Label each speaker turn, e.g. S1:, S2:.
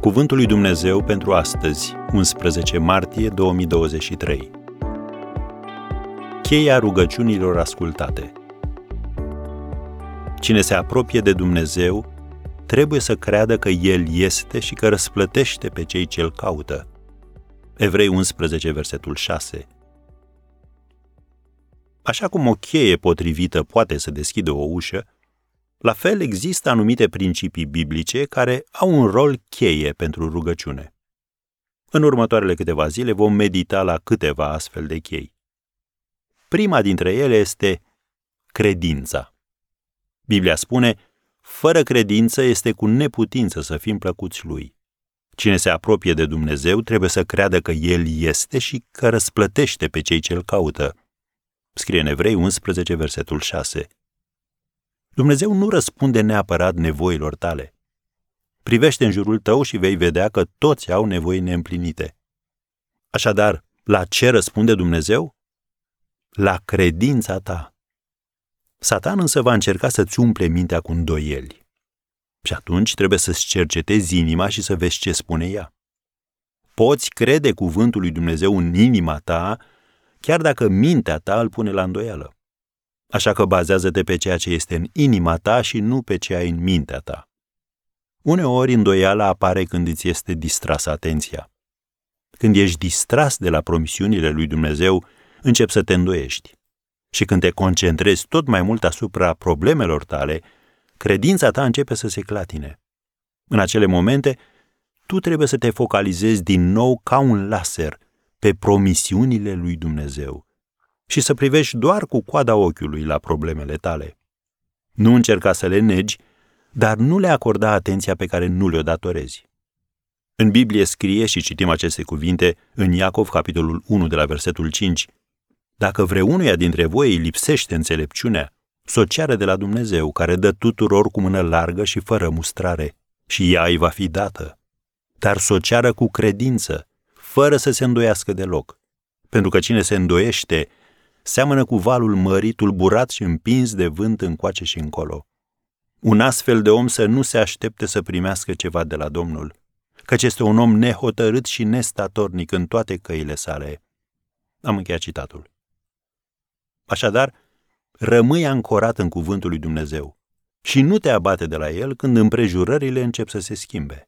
S1: Cuvântul lui Dumnezeu pentru astăzi, 11 martie 2023. Cheia rugăciunilor ascultate. Cine se apropie de Dumnezeu trebuie să creadă că El este și că răsplătește pe cei ce îl caută. Evrei 11, versetul 6. Așa cum o cheie potrivită poate să deschidă o ușă, la fel, există anumite principii biblice care au un rol cheie pentru rugăciune. În următoarele câteva zile vom medita la câteva astfel de chei. Prima dintre ele este credința. Biblia spune, fără credință este cu neputință să fim plăcuți lui. Cine se apropie de Dumnezeu trebuie să creadă că El este și că răsplătește pe cei ce îl caută. Scrie în Evrei 11, versetul 6. Dumnezeu nu răspunde neapărat nevoilor tale. Privește în jurul tău și vei vedea că toți au nevoi neîmplinite. Așadar, la ce răspunde Dumnezeu? La credința ta. Satan însă va încerca să-ți umple mintea cu îndoieli. Și atunci trebuie să-ți cercetezi inima și să vezi ce spune ea. Poți crede cuvântul lui Dumnezeu în inima ta, chiar dacă mintea ta îl pune la îndoială. Așa că bazează-te pe ceea ce este în inima ta și nu pe ce ai în mintea ta. Uneori îndoiala apare când îți este distrasă atenția. Când ești distras de la promisiunile lui Dumnezeu, începi să te îndoiești. Și când te concentrezi tot mai mult asupra problemelor tale, credința ta începe să se clatine. În acele momente, tu trebuie să te focalizezi din nou ca un laser pe promisiunile lui Dumnezeu și să privești doar cu coada ochiului la problemele tale. Nu încerca să le negi, dar nu le acorda atenția pe care nu le-o datorezi. În Biblie scrie și citim aceste cuvinte în Iacov, capitolul 1, de la versetul 5. Dacă vreunuia dintre voi îi lipsește înțelepciunea, să o ceară de la Dumnezeu, care dă tuturor cu mână largă și fără mustrare, și ea îi va fi dată. Dar să o ceară cu credință, fără să se îndoiască deloc. Pentru că cine se îndoiește seamănă cu valul mării tulburat și împins de vânt încoace și încolo. Un astfel de om să nu se aștepte să primească ceva de la Domnul, căci este un om nehotărât și nestatornic în toate căile sale. Am încheiat citatul. Așadar, rămâi ancorat în cuvântul lui Dumnezeu și nu te abate de la el când împrejurările încep să se schimbe.